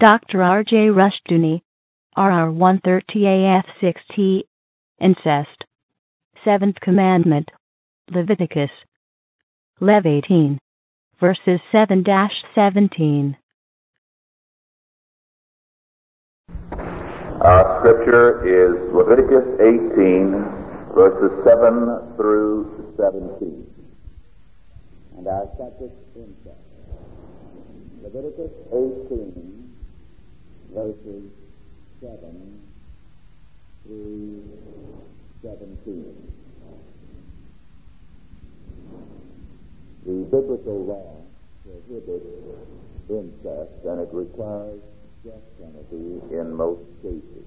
Dr. R.J. Rushdoony, RR 130AF6T, Incest. Seventh Commandment, Leviticus. Lev 18, verses 7 17. Our scripture is Leviticus 18, verses 7 through 17. And our subject incest. Leviticus 18, verses 7 through 17. The biblical law prohibits incest and it requires death penalty in most cases.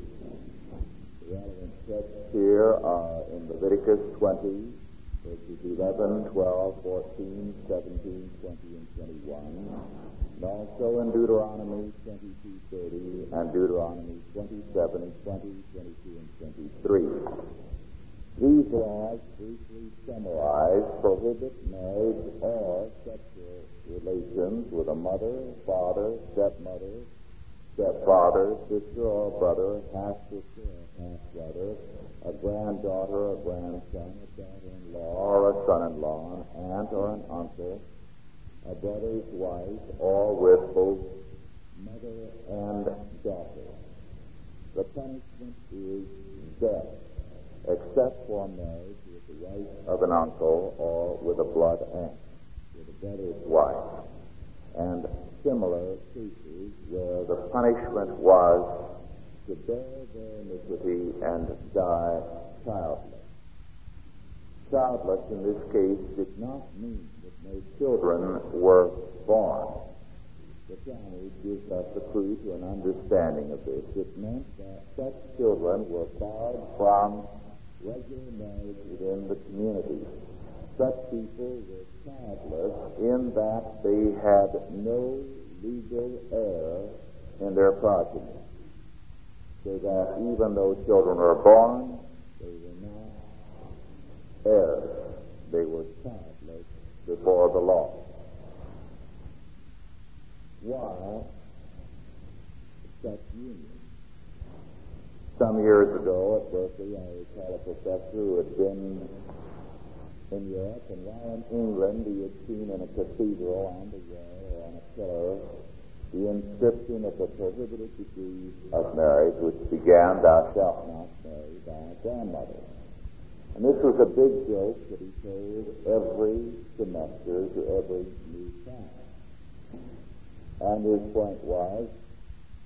The relevant texts here are in Leviticus 20, verses 11, 12, 14, 17, 20, and 21, and also in Deuteronomy 22, 30, and Deuteronomy 27, 20, 22, and 23. These laws, briefly summarized, prohibit marriage or sexual relations with a mother, father, stepmother, stepfather, sister or brother, half sister or half brother, a granddaughter, a grandson, a daughter-in-law or a son-in-law, an aunt or an uncle, a brother's wife, or with both mother and daughter. The punishment is death, except for marriage with the wife of an uncle or with a blood aunt, with a brother's wife, and similar cases where the punishment was to bear their iniquity and die childless. Childless in this case did not mean no children were born. The Talmud gives us the clue to an understanding of this. It meant that such children were barred from regular marriage within the community. Such people were childless in that they had no legal heir in their progeny. So that even though children were born, they were not heirs. They were childless before the law. Why such union? Some years ago at Berkeley, I recall a professor who had been in Europe, and while in England, he had seen in a cathedral on the wall or on a pillar the inscription of the prohibited degrees of marriage, which began, Thou shalt not marry thy grandmother. And this was a big joke that he told every semester to every new class. And his point was,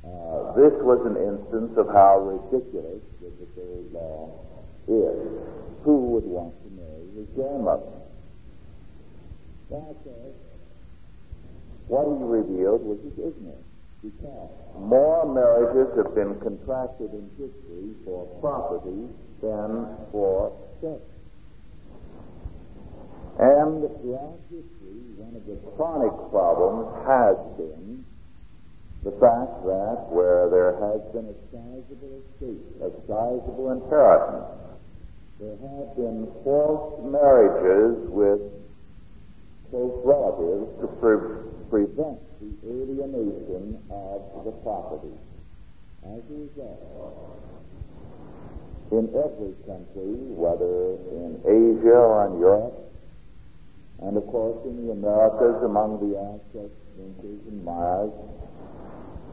uh, this was an instance of how ridiculous biblical law is. Who would want to marry his grandmother? That's it. What he revealed was his ignorance. Because more marriages have been contracted in history for property than for sex. And throughout history, one of the chronic problems has been the fact that where there has been a sizable estate, a sizable inheritance, there have been forced marriages with close relatives to pre- prevent the alienation of the property. As a result, in every country, whether in Asia or in Europe, and of course in the Americas among the Aztecs, Incas, and Mayas,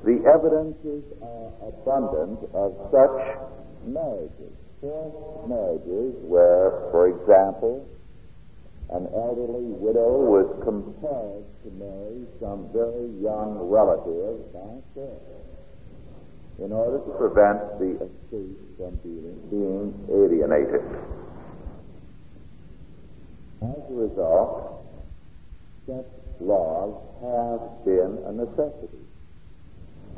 the evidences are abundant of such marriages, forced marriages where, for example, an elderly widow was compelled to marry some very young relative by force in order to prevent the estate from being, being alienated. As a result, such laws have been a necessity.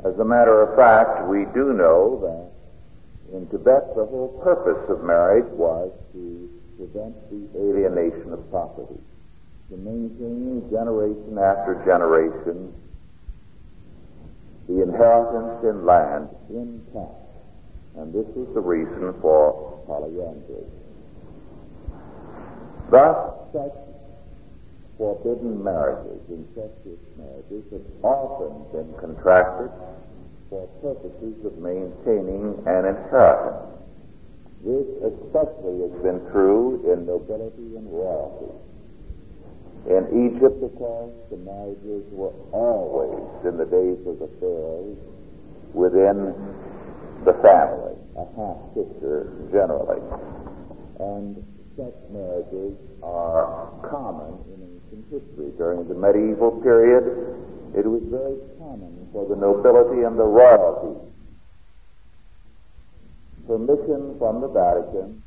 As a matter of fact, we do know that in Tibet the whole purpose of marriage was to prevent the alienation of property, to maintain generation after generation the inheritance in land intact. And this was the reason for polyandry. Thus, such forbidden marriages, incestuous marriages, have often been contracted for purposes of maintaining an inheritance. This especially has been true in nobility and royalty. In Egypt, of course, the marriages were always, in the days of the pharaohs, within the family, a half sister generally. And such marriages are common in ancient history. During the medieval period, it was very common for the nobility and the royalty. Permission from the Vatican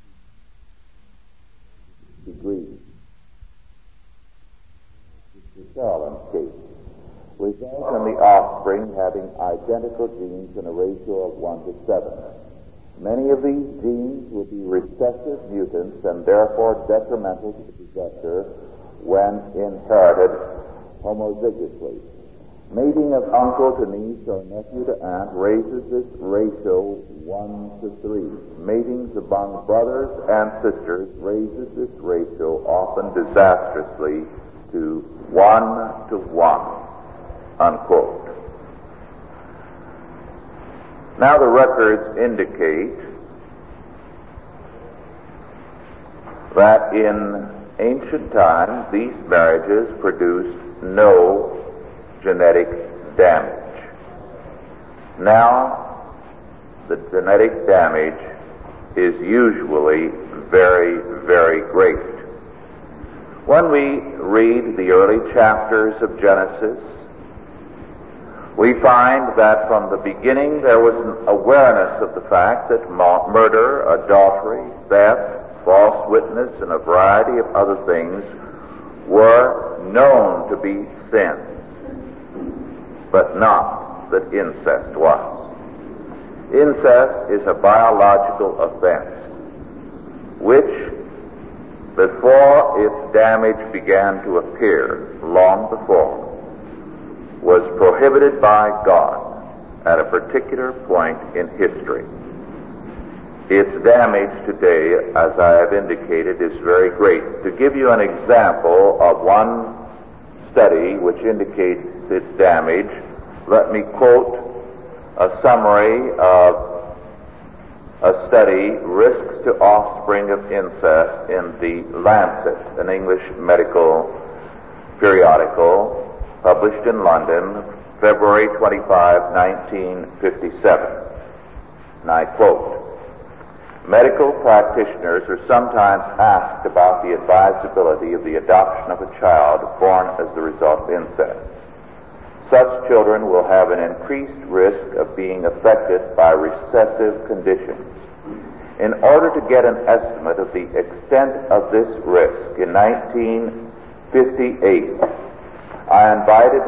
degree. The Caroline case results in the offspring having identical genes in a ratio of 1 to 7. Many of these genes will be recessive mutants and therefore detrimental to the possessor when inherited homozygously. Mating of uncle to niece or nephew to aunt raises this ratio 1 to 3. Matings among brothers and sisters raises this ratio often disastrously to 1 to 1. Unquote. Now the records indicate that in ancient times these marriages produced no genetic damage. Now the genetic damage is usually very, very great. When we read the early chapters of Genesis, we find that from the beginning there was an awareness of the fact that murder, adultery, theft, false witness, and a variety of other things were known to be sins, but not that incest was. Incest is a biological offense which, before its damage began to appear, long before, was prohibited by God at a particular point in history. Its damage today, as I have indicated, is very great. To give you an example of one study which indicates its damage, let me quote a summary of a study, Risks to Offspring of Incest, in the Lancet, an English medical periodical published in London, February 25, 1957. And I quote, Medical practitioners are sometimes asked about the advisability of the adoption of a child born as the result of incest. Such children will have an increased risk of being affected by recessive conditions. In order to get an estimate of the extent of this risk, in 1958, I invited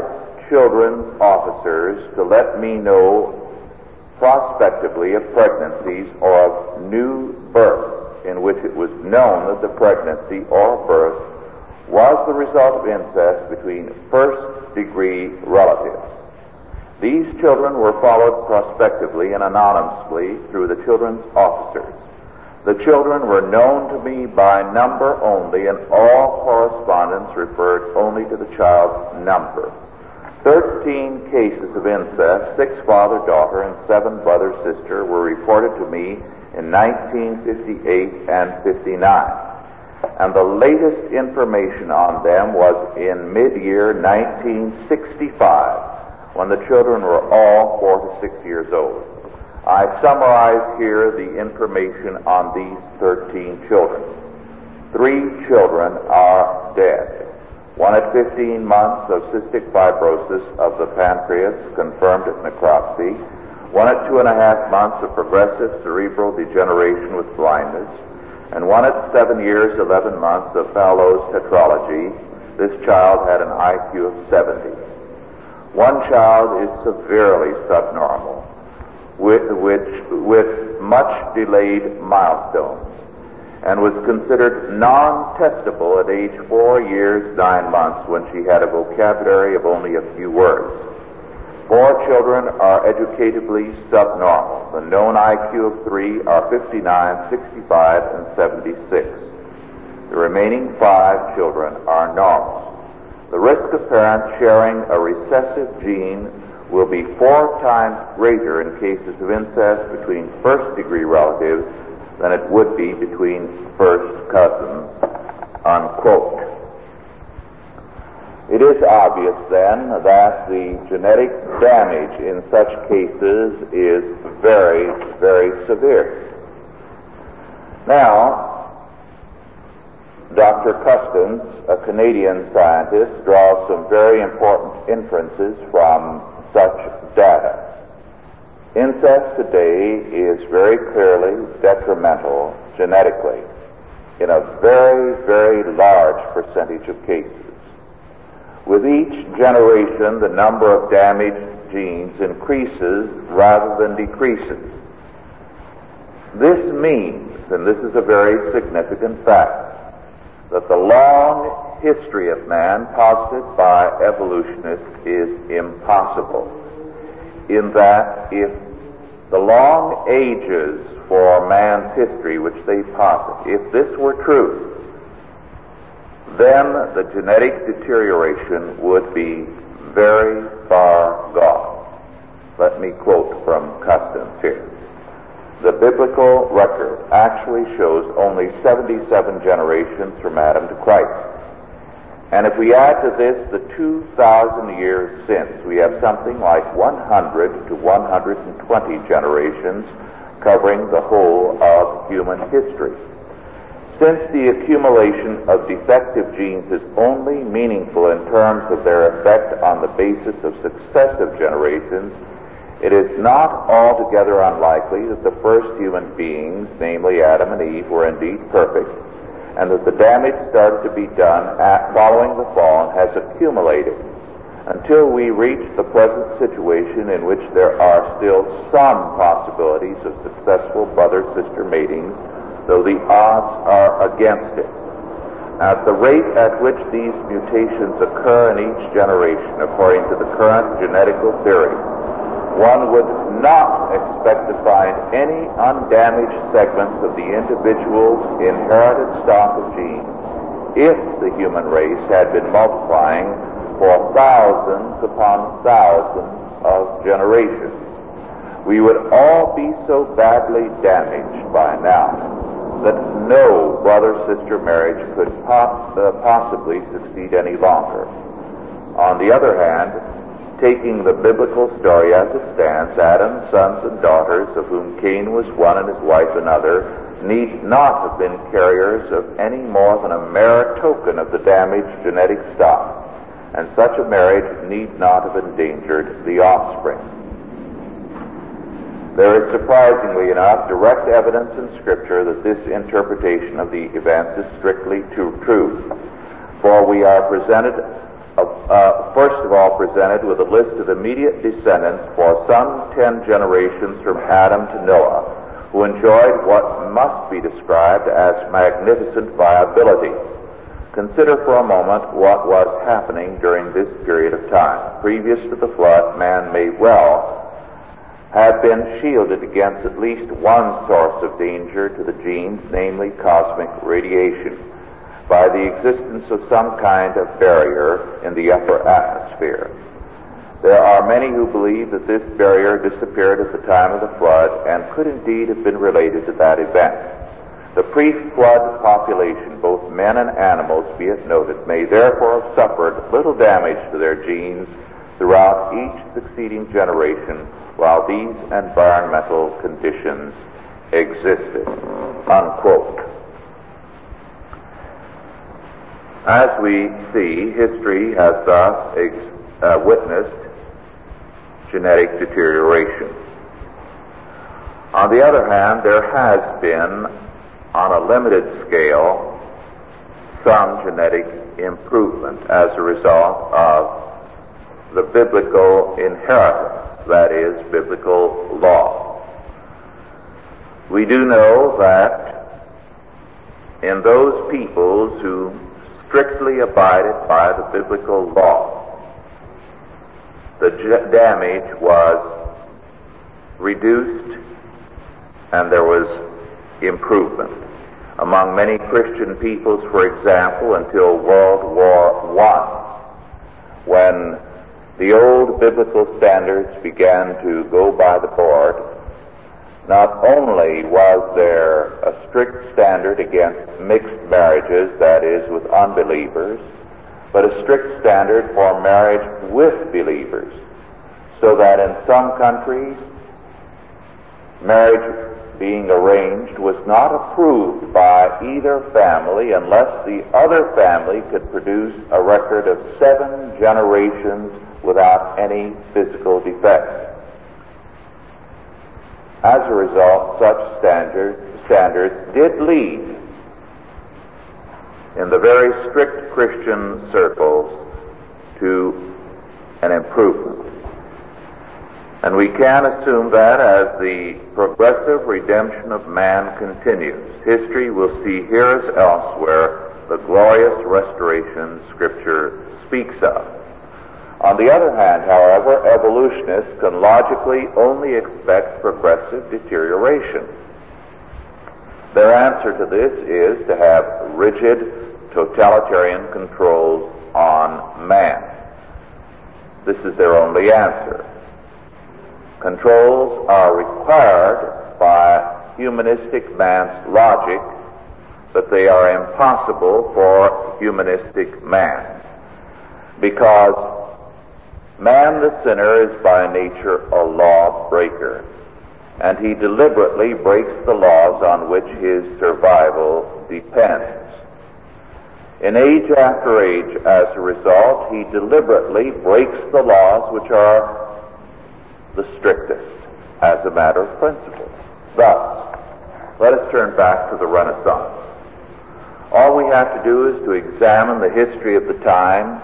children's officers to let me know prospectively of pregnancies or of new births in which it was known that the pregnancy or birth was the result of incest between first degree relatives. These children were followed prospectively and anonymously through the children's officers. The children were known to me by number only, and all correspondence referred only to the child's number. Thirteen cases of incest, six father daughter and seven brother sister, were reported to me in 1958 and 59. And the latest information on them was in mid year 1965, when the children were all four to six years old. I summarize here the information on these 13 children. Three children are dead. One at 15 months of cystic fibrosis of the pancreas, confirmed at necropsy. One at two and a half months of progressive cerebral degeneration with blindness. And one at seven years, 11 months of Fallot's tetralogy. This child had an IQ of 70. One child is severely subnormal with, which, with much delayed milestones and was considered non-testable at age four years, nine months when she had a vocabulary of only a few words. Four children are educatively subnormal. The known IQ of three are 59, 65, and 76. The remaining five children are normal. The risk of parents sharing a recessive gene will be four times greater in cases of incest between first degree relatives than it would be between first cousins. Unquote. It is obvious then that the genetic damage in such cases is very, very severe. Now, Dr. Custance, a Canadian scientist, draws some very important inferences from such data. Incest today is very clearly detrimental genetically in a very, very large percentage of cases. With each generation, the number of damaged genes increases rather than decreases. This means, and this is a very significant fact, that the long history of man posited by evolutionists is impossible. In that if the long ages for man's history which they posit, if this were true, then the genetic deterioration would be very far gone. Let me quote from Custance here. The biblical record actually shows only 77 generations from Adam to Christ. And if we add to this the 2,000 years since, we have something like 100 to 120 generations covering the whole of human history. Since the accumulation of defective genes is only meaningful in terms of their effect on the basis of successive generations, it is not altogether unlikely that the first human beings, namely Adam and Eve, were indeed perfect, and that the damage started to be done at, following the fall has accumulated until we reach the present situation in which there are still some possibilities of successful brother-sister matings though the odds are against it. At the rate at which these mutations occur in each generation, according to the current genetical theory, one would not expect to find any undamaged segments of the individual's inherited stock of genes if the human race had been multiplying for thousands upon thousands of generations. We would all be so badly damaged by now that no brother-sister marriage could uh, possibly succeed any longer. On the other hand, taking the biblical story as it stands, Adam's sons and daughters, of whom Cain was one and his wife another, need not have been carriers of any more than a mere token of the damaged genetic stock, and such a marriage need not have endangered the offspring. There is surprisingly enough direct evidence in Scripture that this interpretation of the events is strictly true. For we are presented, uh, uh, first of all, presented with a list of immediate descendants for some ten generations from Adam to Noah, who enjoyed what must be described as magnificent viability. Consider for a moment what was happening during this period of time. Previous to the flood, man may well have been shielded against at least one source of danger to the genes, namely cosmic radiation, by the existence of some kind of barrier in the upper atmosphere. There are many who believe that this barrier disappeared at the time of the flood and could indeed have been related to that event. The pre-flood population, both men and animals, be it noted, may therefore have suffered little damage to their genes throughout each succeeding generation while these environmental conditions existed. Unquote. As we see, history has thus ex- uh, witnessed genetic deterioration. On the other hand, there has been, on a limited scale, some genetic improvement as a result of the biblical inheritance that is biblical law. We do know that in those peoples who strictly abided by the biblical law, the damage was reduced and there was improvement. Among many Christian peoples, for example, until World War I, when the old biblical standards began to go by the board, not only was there a strict standard against mixed marriages, that is, with unbelievers, but a strict standard for marriage with believers, so that in some countries, marriage being arranged was not approved by either family unless the other family could produce a record of seven generations without any physical defect. As a result, such standards, standards did lead in the very strict Christian circles to an improvement. And we can assume that as the progressive redemption of man continues, history will see here as elsewhere the glorious restoration Scripture speaks of. On the other hand, however, evolutionists can logically only expect progressive deterioration. Their answer to this is to have rigid totalitarian controls on man. This is their only answer. Controls are required by humanistic man's logic, but they are impossible for humanistic man. Because man, the sinner, is by nature a law breaker, and he deliberately breaks the laws on which his survival depends. In age after age, as a result, he deliberately breaks the laws which are the strictest as a matter of principle. Thus, let us turn back to the Renaissance. All we have to do is to examine the history of the time,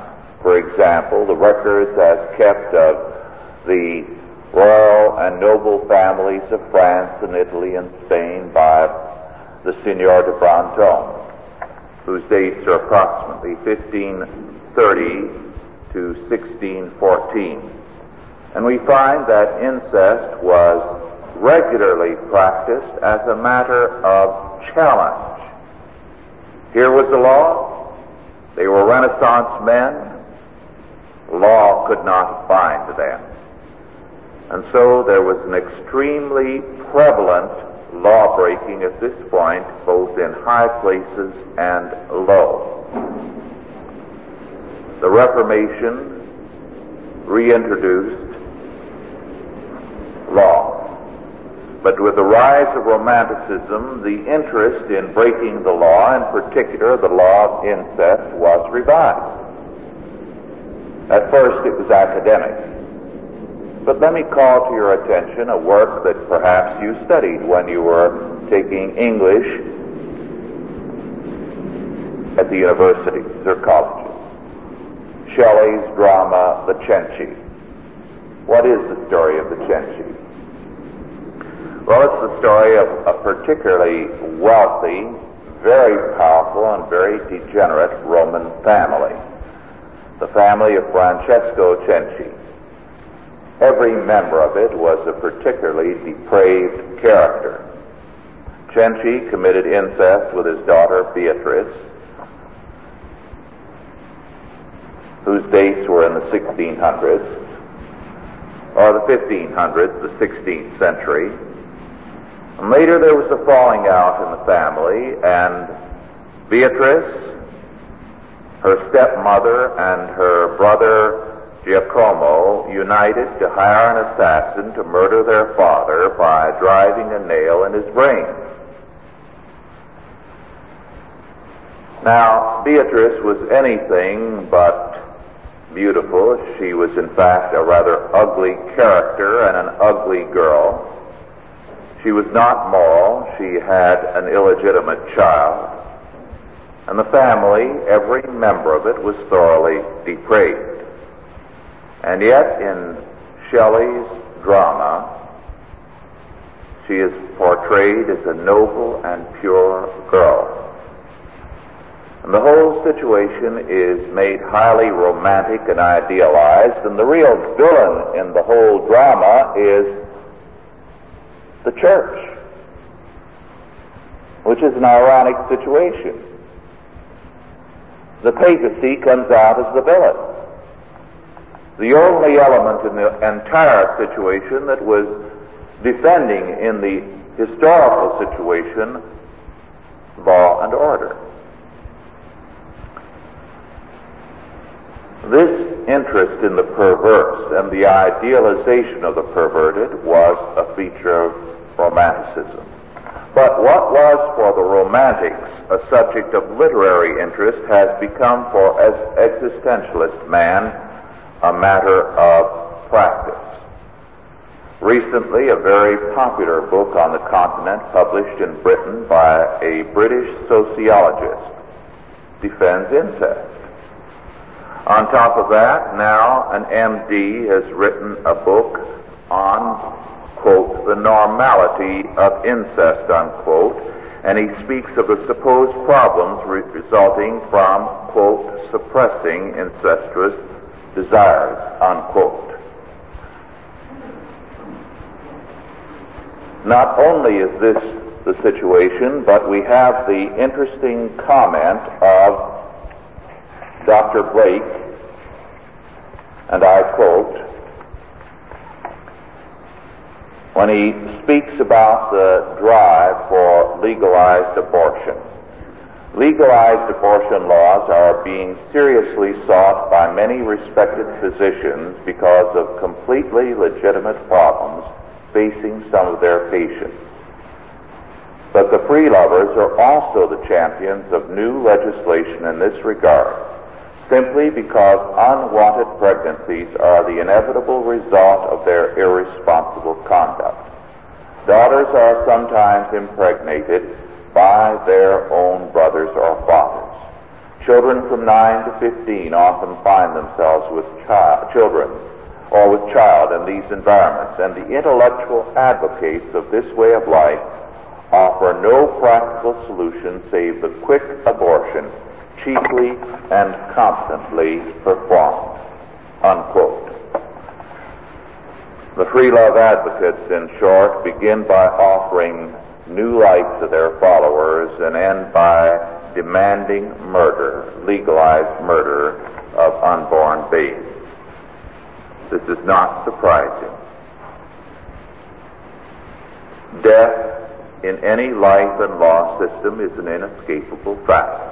for example, the records as kept of the royal and noble families of France and Italy and Spain by the Seigneur de Brantome, whose dates are approximately 1530 to 1614. And we find that incest was regularly practiced as a matter of challenge. Here was the law. They were Renaissance men. Law could not bind them. And so there was an extremely prevalent law breaking at this point, both in high places and low. The Reformation reintroduced law. But with the rise of Romanticism, the interest in breaking the law, in particular the law of incest, was revived. At first it was academic. But let me call to your attention a work that perhaps you studied when you were taking English at the universities or colleges. Shelley's drama, The Cenci. What is the story of the Cenci? Well, it's the story of a particularly wealthy, very powerful, and very degenerate Roman family. The family of Francesco Cenci. Every member of it was a particularly depraved character. Cenci committed incest with his daughter Beatrice, whose dates were in the 1600s, or the 1500s, the 16th century. And later there was a falling out in the family, and Beatrice, her stepmother, and her brother Giacomo united to hire an assassin to murder their father by driving a nail in his brain. Now, Beatrice was anything but beautiful. She was, in fact, a rather ugly character and an ugly girl. She was not moral. She had an illegitimate child. And the family, every member of it, was thoroughly depraved. And yet, in Shelley's drama, she is portrayed as a noble and pure girl. And the whole situation is made highly romantic and idealized, and the real villain in the whole drama is the church, which is an ironic situation. The papacy comes out as the villain. the only element in the entire situation that was defending in the historical situation law and order. This interest in the perverse and the idealization of the perverted was a feature of Romanticism. But what was for the Romantics a subject of literary interest has become for as existentialist man a matter of practice. Recently, a very popular book on the continent, published in Britain by a British sociologist, defends incest. On top of that, now an MD has written a book on, quote, the normality of incest, unquote, and he speaks of the supposed problems re- resulting from, quote, suppressing incestuous desires, unquote. Not only is this the situation, but we have the interesting comment of Dr. Blake, and I quote, when he speaks about the drive for legalized abortion. Legalized abortion laws are being seriously sought by many respected physicians because of completely legitimate problems facing some of their patients. But the free lovers are also the champions of new legislation in this regard simply because unwanted pregnancies are the inevitable result of their irresponsible conduct. Daughters are sometimes impregnated by their own brothers or fathers. Children from 9 to 15 often find themselves with child, children or with child in these environments, and the intellectual advocates of this way of life offer no practical solution save the quick abortion cheaply and constantly performed. Unquote. The free love advocates, in short, begin by offering new light to their followers and end by demanding murder, legalized murder of unborn babies. This is not surprising. Death in any life and law system is an inescapable fact.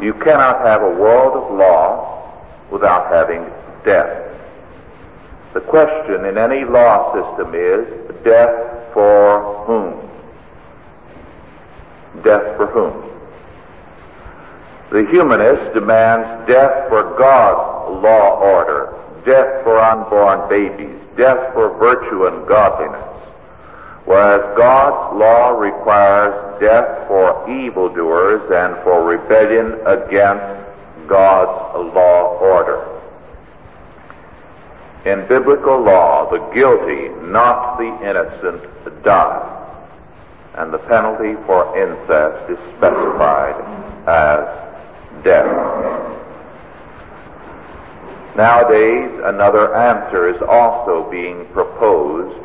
You cannot have a world of law without having death. The question in any law system is death for whom? Death for whom? The humanist demands death for God's law order, death for unborn babies, death for virtue and godliness. Whereas God's law requires death for evildoers and for rebellion against God's law order. In biblical law, the guilty, not the innocent, die, and the penalty for incest is specified as death. Nowadays, another answer is also being proposed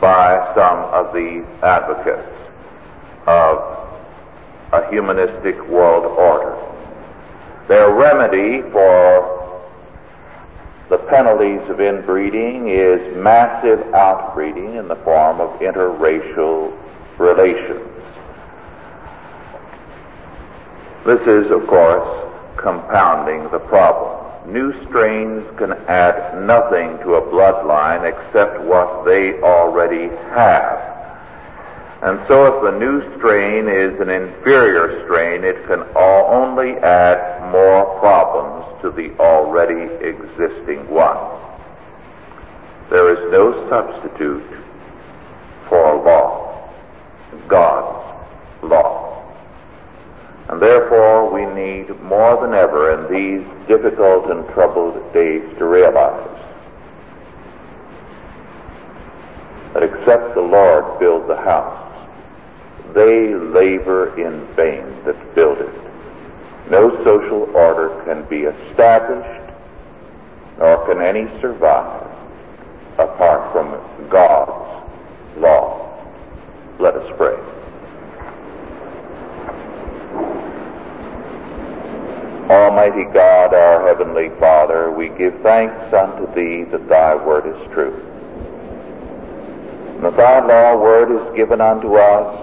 by some of the advocates of a humanistic world order. Their remedy for the penalties of inbreeding is massive outbreeding in the form of interracial relations. This is, of course, compounding the problem. New strains can add nothing to a bloodline except what they already have. And so if the new strain is an inferior strain, it can only add more problems to the already existing one. There is no substitute for law, God's law. And therefore we need more than ever in these difficult and troubled days to realize that except the Lord build the house, they labor in vain that build it. No social order can be established, nor can any survive apart from God's law. Let us pray. Almighty God, our Heavenly Father, we give thanks unto thee that thy word is true. And that thy law word is given unto us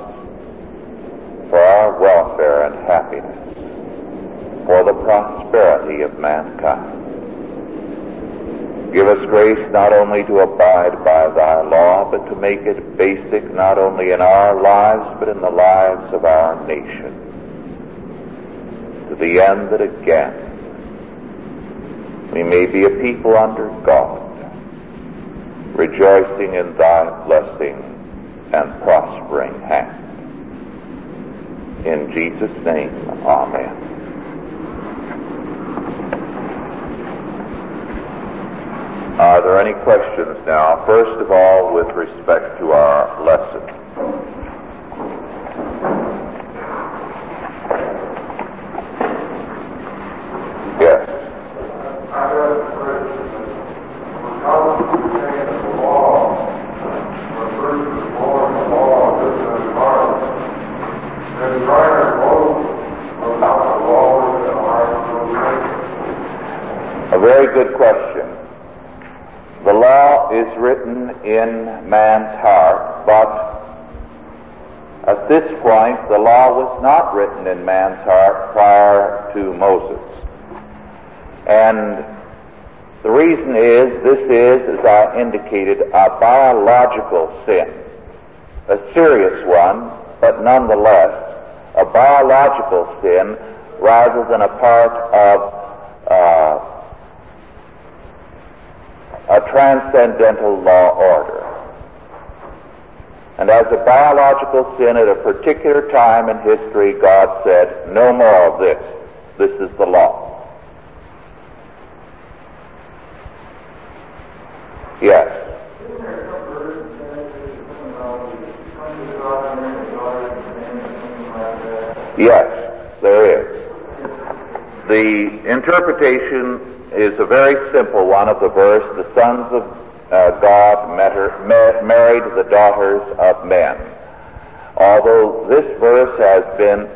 for our welfare and happiness, for the prosperity of mankind. Give us grace not only to abide by thy law, but to make it basic not only in our lives, but in the lives of our nation. To the end that again, we may be a people under God, rejoicing in thy blessing and prospering hand. In Jesus' name, amen. Are there any questions now? First of all, with respect to our lesson. Yes. A very good question. The law is written in man's heart, but at this point the law was not written in man's heart prior to Moses. And the reason is, this is, as I indicated, a biological sin. A serious one, but nonetheless a biological sin rather than a part of uh, a transcendental law. And as a biological sin at a particular time in history, God said, no more of this. This is the law. Yes. Yes, there is. The interpretation is a very simple one of the verse, the sons of uh, God matter, ma- married the daughters of men. Although this verse has been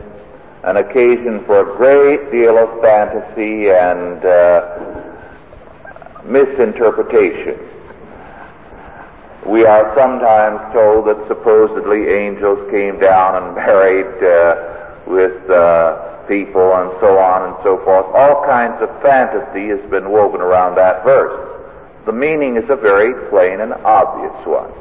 an occasion for a great deal of fantasy and uh, misinterpretation. We are sometimes told that supposedly angels came down and married uh, with uh, people and so on and so forth. All kinds of fantasy has been woven around that verse. The meaning is a very plain and obvious one.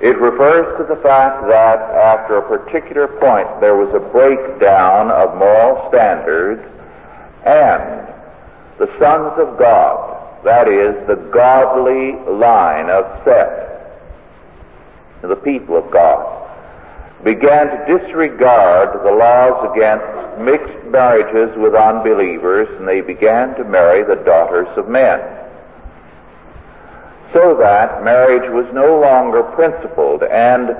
It refers to the fact that after a particular point there was a breakdown of moral standards and the sons of God, that is, the godly line of Seth, the people of God, began to disregard the laws against mixed marriages with unbelievers, and they began to marry the daughters of men. So that marriage was no longer principled, and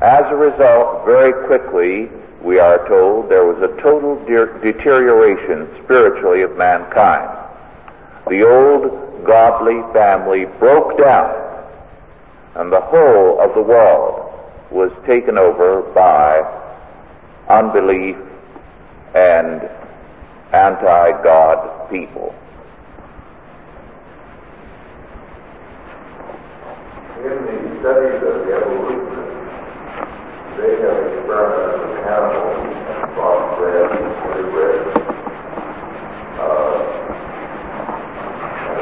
as a result, very quickly, we are told, there was a total de- deterioration spiritually of mankind. The old godly family broke down, and the whole of the world was taken over by unbelief and anti-God people. In the studies of evolution, they have experimented with animals and crossbred and interbred. Uh,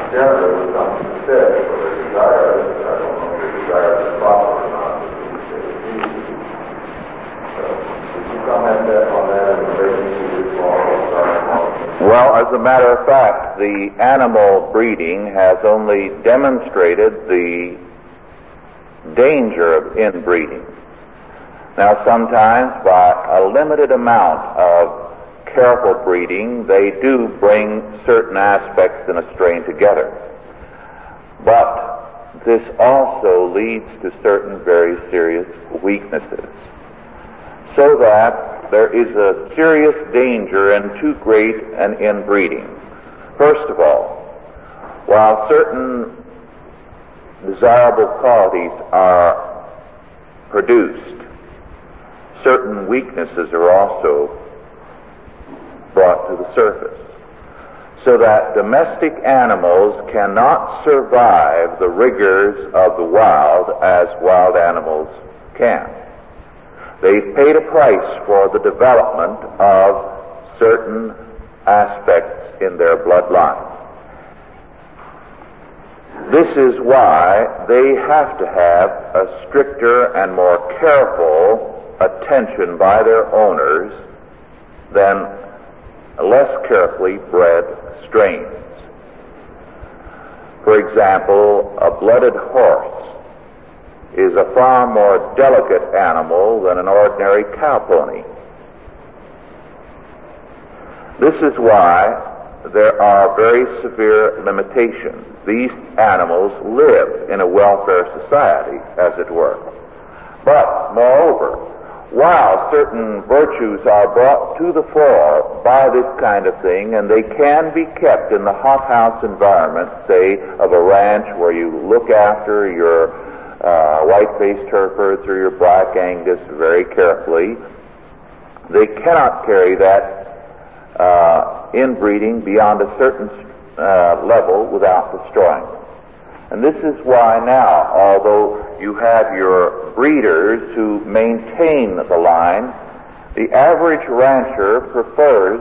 apparently with some success for their desires, I don't know if their desires are proper or not. So, would you comment on that relation to this law Well, as a matter of fact, the animal breeding has only demonstrated the danger of inbreeding. Now, sometimes by a limited amount of careful breeding, they do bring certain aspects in a strain together. But this also leads to certain very serious weaknesses. So that there is a serious danger in too great an inbreeding. First of all, while certain desirable qualities are produced, certain weaknesses are also brought to the surface. so that domestic animals cannot survive the rigors of the wild as wild animals can. They've paid a price for the development of certain aspects in their bloodline. This is why they have to have a stricter and more careful attention by their owners than less carefully bred strains. For example, a blooded horse is a far more delicate animal than an ordinary cow pony. This is why there are very severe limitations. These animals live in a welfare society, as it were. But, moreover, while certain virtues are brought to the fore by this kind of thing, and they can be kept in the hothouse environment, say, of a ranch where you look after your uh, white-faced Herefords or your black Angus very carefully, they cannot carry that uh, inbreeding beyond a certain uh, level without destroying them. And this is why now, although you have your breeders who maintain the line, the average rancher prefers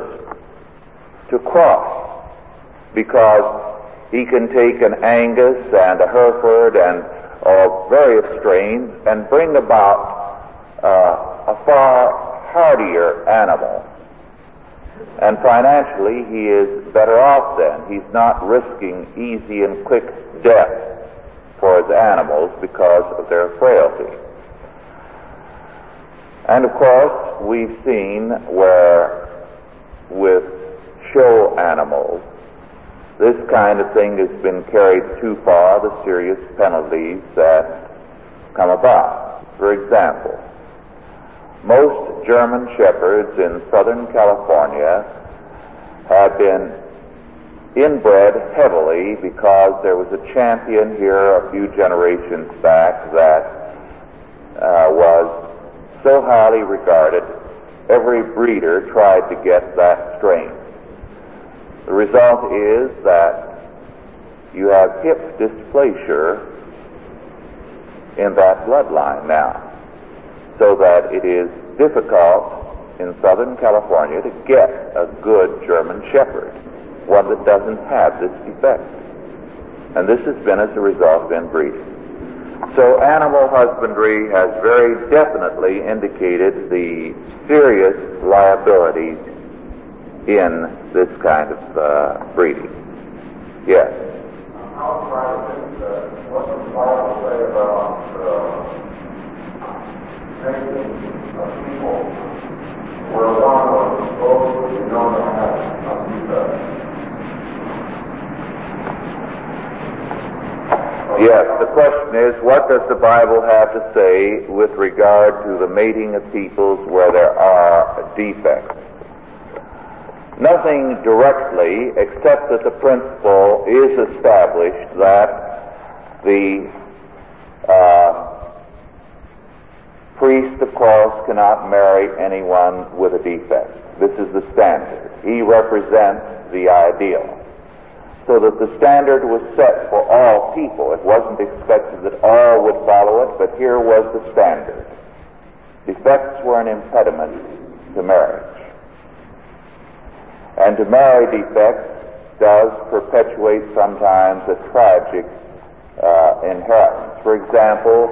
to cross because he can take an Angus and a Hereford and of various strains and bring about uh, a far hardier animal. And financially, he is better off then. He's not risking easy and quick death for his animals because of their frailty. And of course, we've seen where with show animals, this kind of thing has been carried too far, the serious penalties that come about. For example, most German shepherds in Southern California have been inbred heavily because there was a champion here a few generations back that uh, was so highly regarded, every breeder tried to get that strain. The result is that you have hip dysplasia in that bloodline now, so that it is difficult in Southern California to get a good German Shepherd one that doesn't have this defect. And this has been as a result of inbreeding. So animal husbandry has very definitely indicated the serious liabilities in this kind of uh, breeding. Yes uh, making a people where one was supposed to be known to have a defect? Yes, the question is, what does the Bible have to say with regard to the mating of peoples where there are defects? Nothing directly, except that the principle is established that the uh, priest, of course, cannot marry anyone with a defect. This is the standard. He represents the ideal so that the standard was set for all people. It wasn't expected that all would follow it, but here was the standard. Defects were an impediment to marriage. And to marry defects does perpetuate sometimes a tragic uh, inheritance. For example,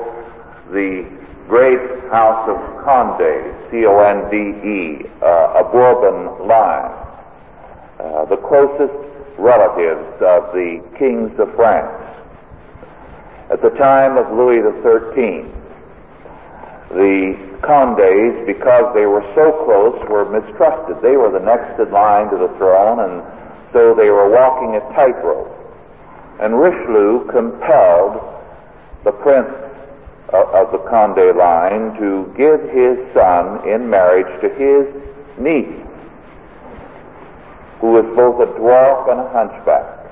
the great house of Conde, C-O-N-D-E, uh, a Bourbon line, uh, the closest relatives of the kings of France. At the time of Louis XIII, the Condes, because they were so close, were mistrusted. They were the next in line to the throne, and so they were walking a tightrope. And Richelieu compelled the prince uh, of the Conde line to give his son in marriage to his niece who was both a dwarf and a hunchback.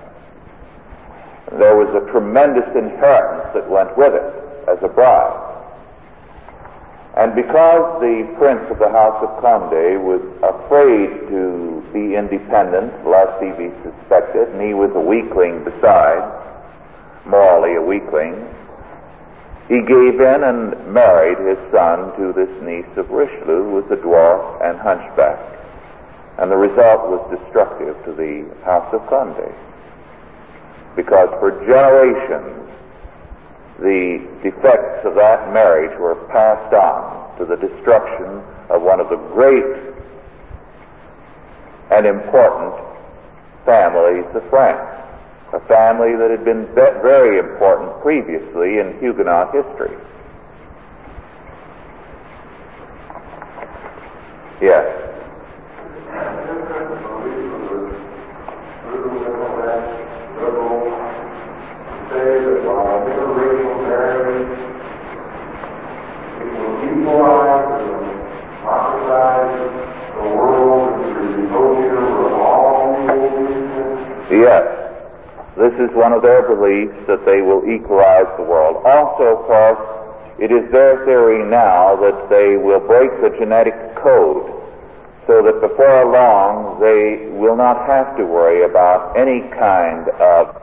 There was a tremendous inheritance that went with it as a bride. And because the prince of the house of Conde was afraid to be independent lest he be suspected, and he was a weakling besides, morally a weakling, he gave in and married his son to this niece of Richelieu, who was a dwarf and hunchback. And the result was destructive to the house of Conde. Because for generations, the defects of that marriage were passed on to the destruction of one of the great and important families of France, a family that had been very important previously in Huguenot history. Yes. Yes. This is one of their beliefs that they will equalize the world. Also, of course, it is their theory now that they will break the genetic code so that before long they will not have to worry about any kind of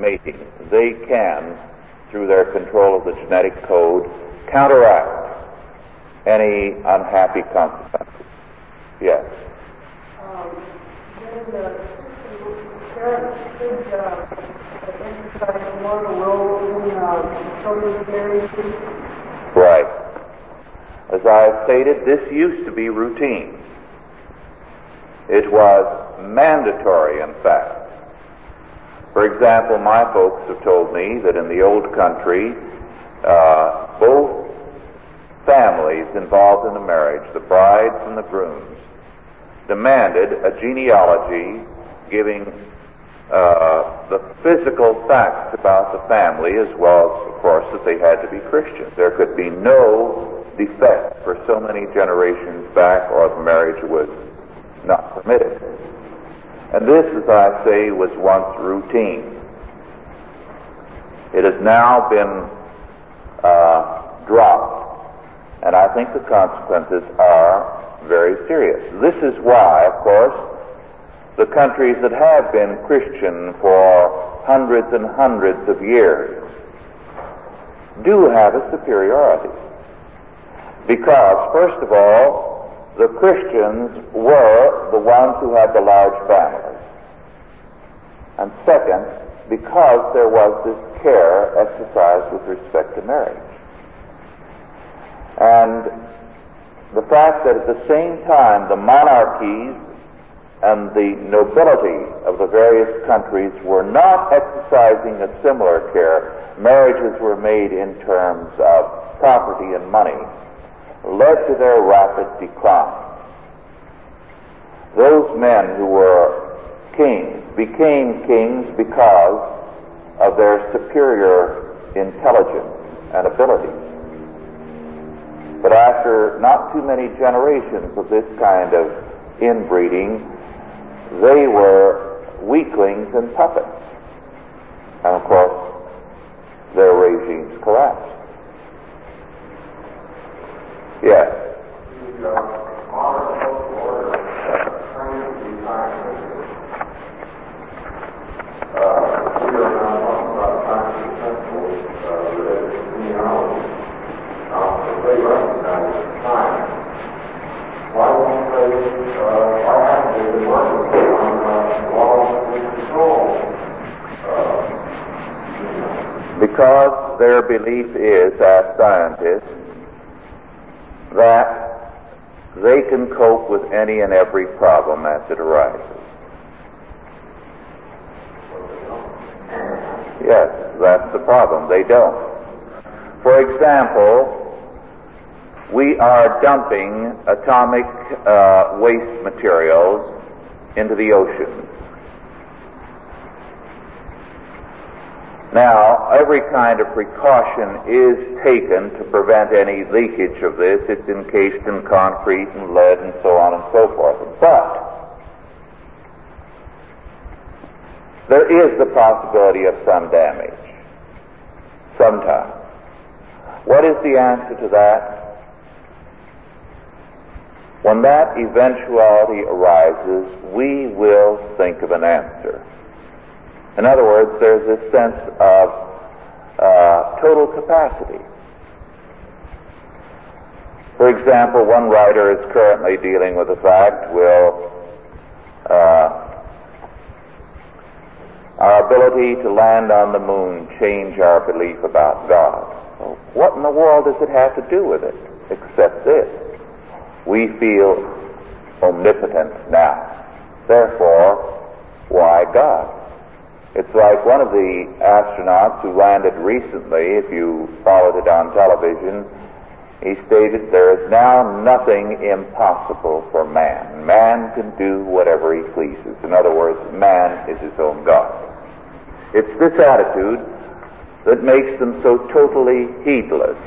mating. They can, through their control of the genetic code, counteract any unhappy consequences. Yes. Um, Right. As I have stated, this used to be routine. It was mandatory, in fact. For example, my folks have told me that in the old country, uh, both families involved in the marriage, the brides and the grooms, demanded a genealogy giving uh, the physical facts about the family as well as, of course, that they had to be Christians. There could be no defect for so many generations back or the marriage was not permitted. And this, as I say, was once routine. It has now been uh, dropped, and I think the consequences are very serious. This is why, of course, the countries that have been Christian for hundreds and hundreds of years do have a superiority. Because, first of all, the Christians were the ones who had the large families. And second, because there was this care exercised with respect to marriage. And the fact that at the same time the monarchies and the nobility of the various countries were not exercising a similar care, marriages were made in terms of property and money, led to their rapid decline. Those men who were kings became kings because of their superior intelligence and ability. But after not too many generations of this kind of inbreeding, they were weaklings and puppets. And of course, their regimes collapsed. Yes. Why won't they, uh, why haven't they been working on uh, laws which control uh, Because their belief is, as scientists, that they can cope with any and every problem as it arises. Yes, that's the problem. They don't. For example, we are dumping atomic uh, waste materials into the oceans. Now, every kind of precaution is taken to prevent any leakage of this. It's encased in concrete and lead and so on and so forth. But there is the possibility of some damage sometimes. What is the answer to that? When that eventuality arises, we will think of an answer. In other words, there's this sense of uh, total capacity. For example, one writer is currently dealing with the fact will uh, our ability to land on the moon change our belief about God? Well, what in the world does it have to do with it except this? We feel omnipotent now. Therefore, why God? It's like one of the astronauts who landed recently, if you followed it on television, he stated, There is now nothing impossible for man. Man can do whatever he pleases. In other words, man is his own God. It's this attitude that makes them so totally heedless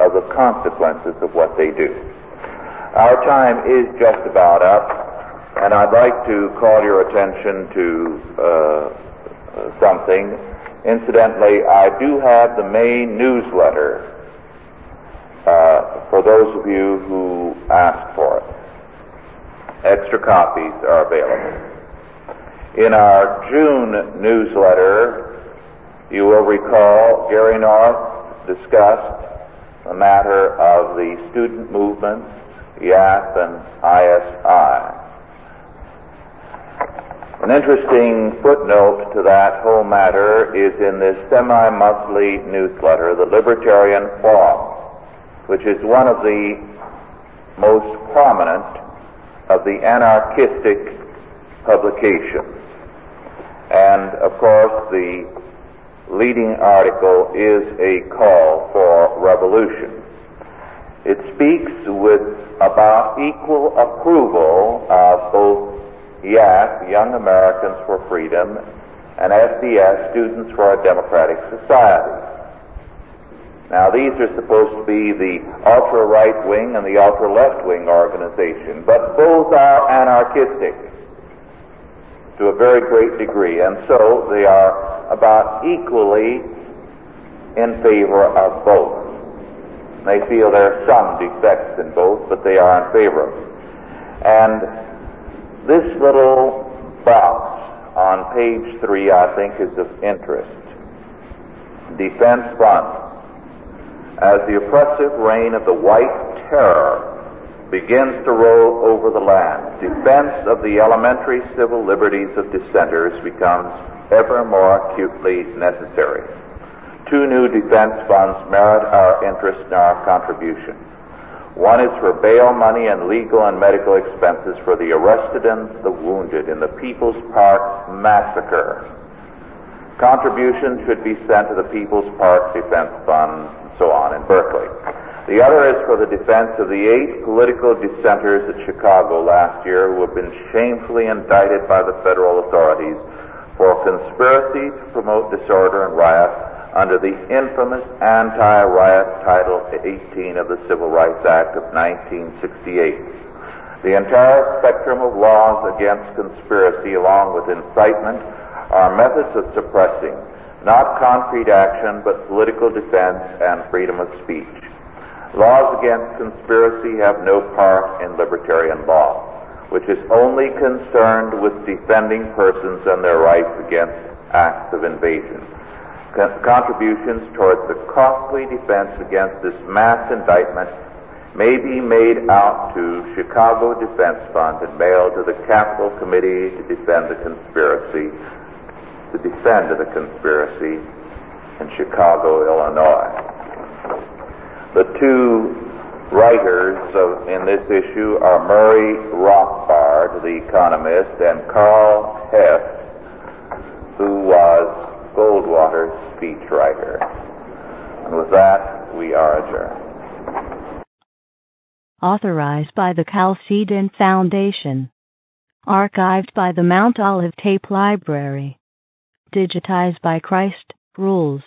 of the consequences of what they do. Our time is just about up, and I'd like to call your attention to uh, something. Incidentally, I do have the May newsletter uh, for those of you who ask for it. Extra copies are available. In our June newsletter, you will recall Gary North discussed the matter of the student movements, YAF and ISI. An interesting footnote to that whole matter is in this semi-monthly newsletter, the Libertarian Forum which is one of the most prominent of the anarchistic publications. And of course, the leading article is a call for revolution. It speaks with about equal approval of both YAF, Young Americans for Freedom, and SDS, Students for a Democratic Society. Now, these are supposed to be the ultra right wing and the ultra left wing organization, but both are anarchistic to a very great degree, and so they are about equally in favor of both. They feel there are some defects in both, but they are in favor of them. And this little box on page three, I think, is of interest. Defense Fund as the oppressive reign of the white terror begins to roll over the land, defense of the elementary civil liberties of dissenters becomes ever more acutely necessary. Two new defense funds merit our interest and our contribution. One is for bail money and legal and medical expenses for the arrested and the wounded in the People's Park massacre. Contributions should be sent to the People's Park Defense Fund and so on in Berkeley. The other is for the defense of the eight political dissenters at Chicago last year who have been shamefully indicted by the federal authorities for conspiracy to promote disorder and riot under the infamous anti-riot Title 18 of the Civil Rights Act of 1968. The entire spectrum of laws against conspiracy, along with incitement, are methods of suppressing not concrete action, but political defense and freedom of speech. Laws against conspiracy have no part in libertarian law, which is only concerned with defending persons and their rights against acts of invasion. Con- contributions towards the costly defense against this mass indictment may be made out to Chicago Defense Fund and mailed to the Capitol Committee to defend the conspiracy to defend the conspiracy in Chicago, Illinois. The two writers of, in this issue are Murray Rothbard, the economist, and Karl Hess, who was Goldwater's speechwriter. And with that, we are adjourned. Authorized by the Chalcedon Foundation. Archived by the Mount Olive Tape Library digitized by Christ Rules.com.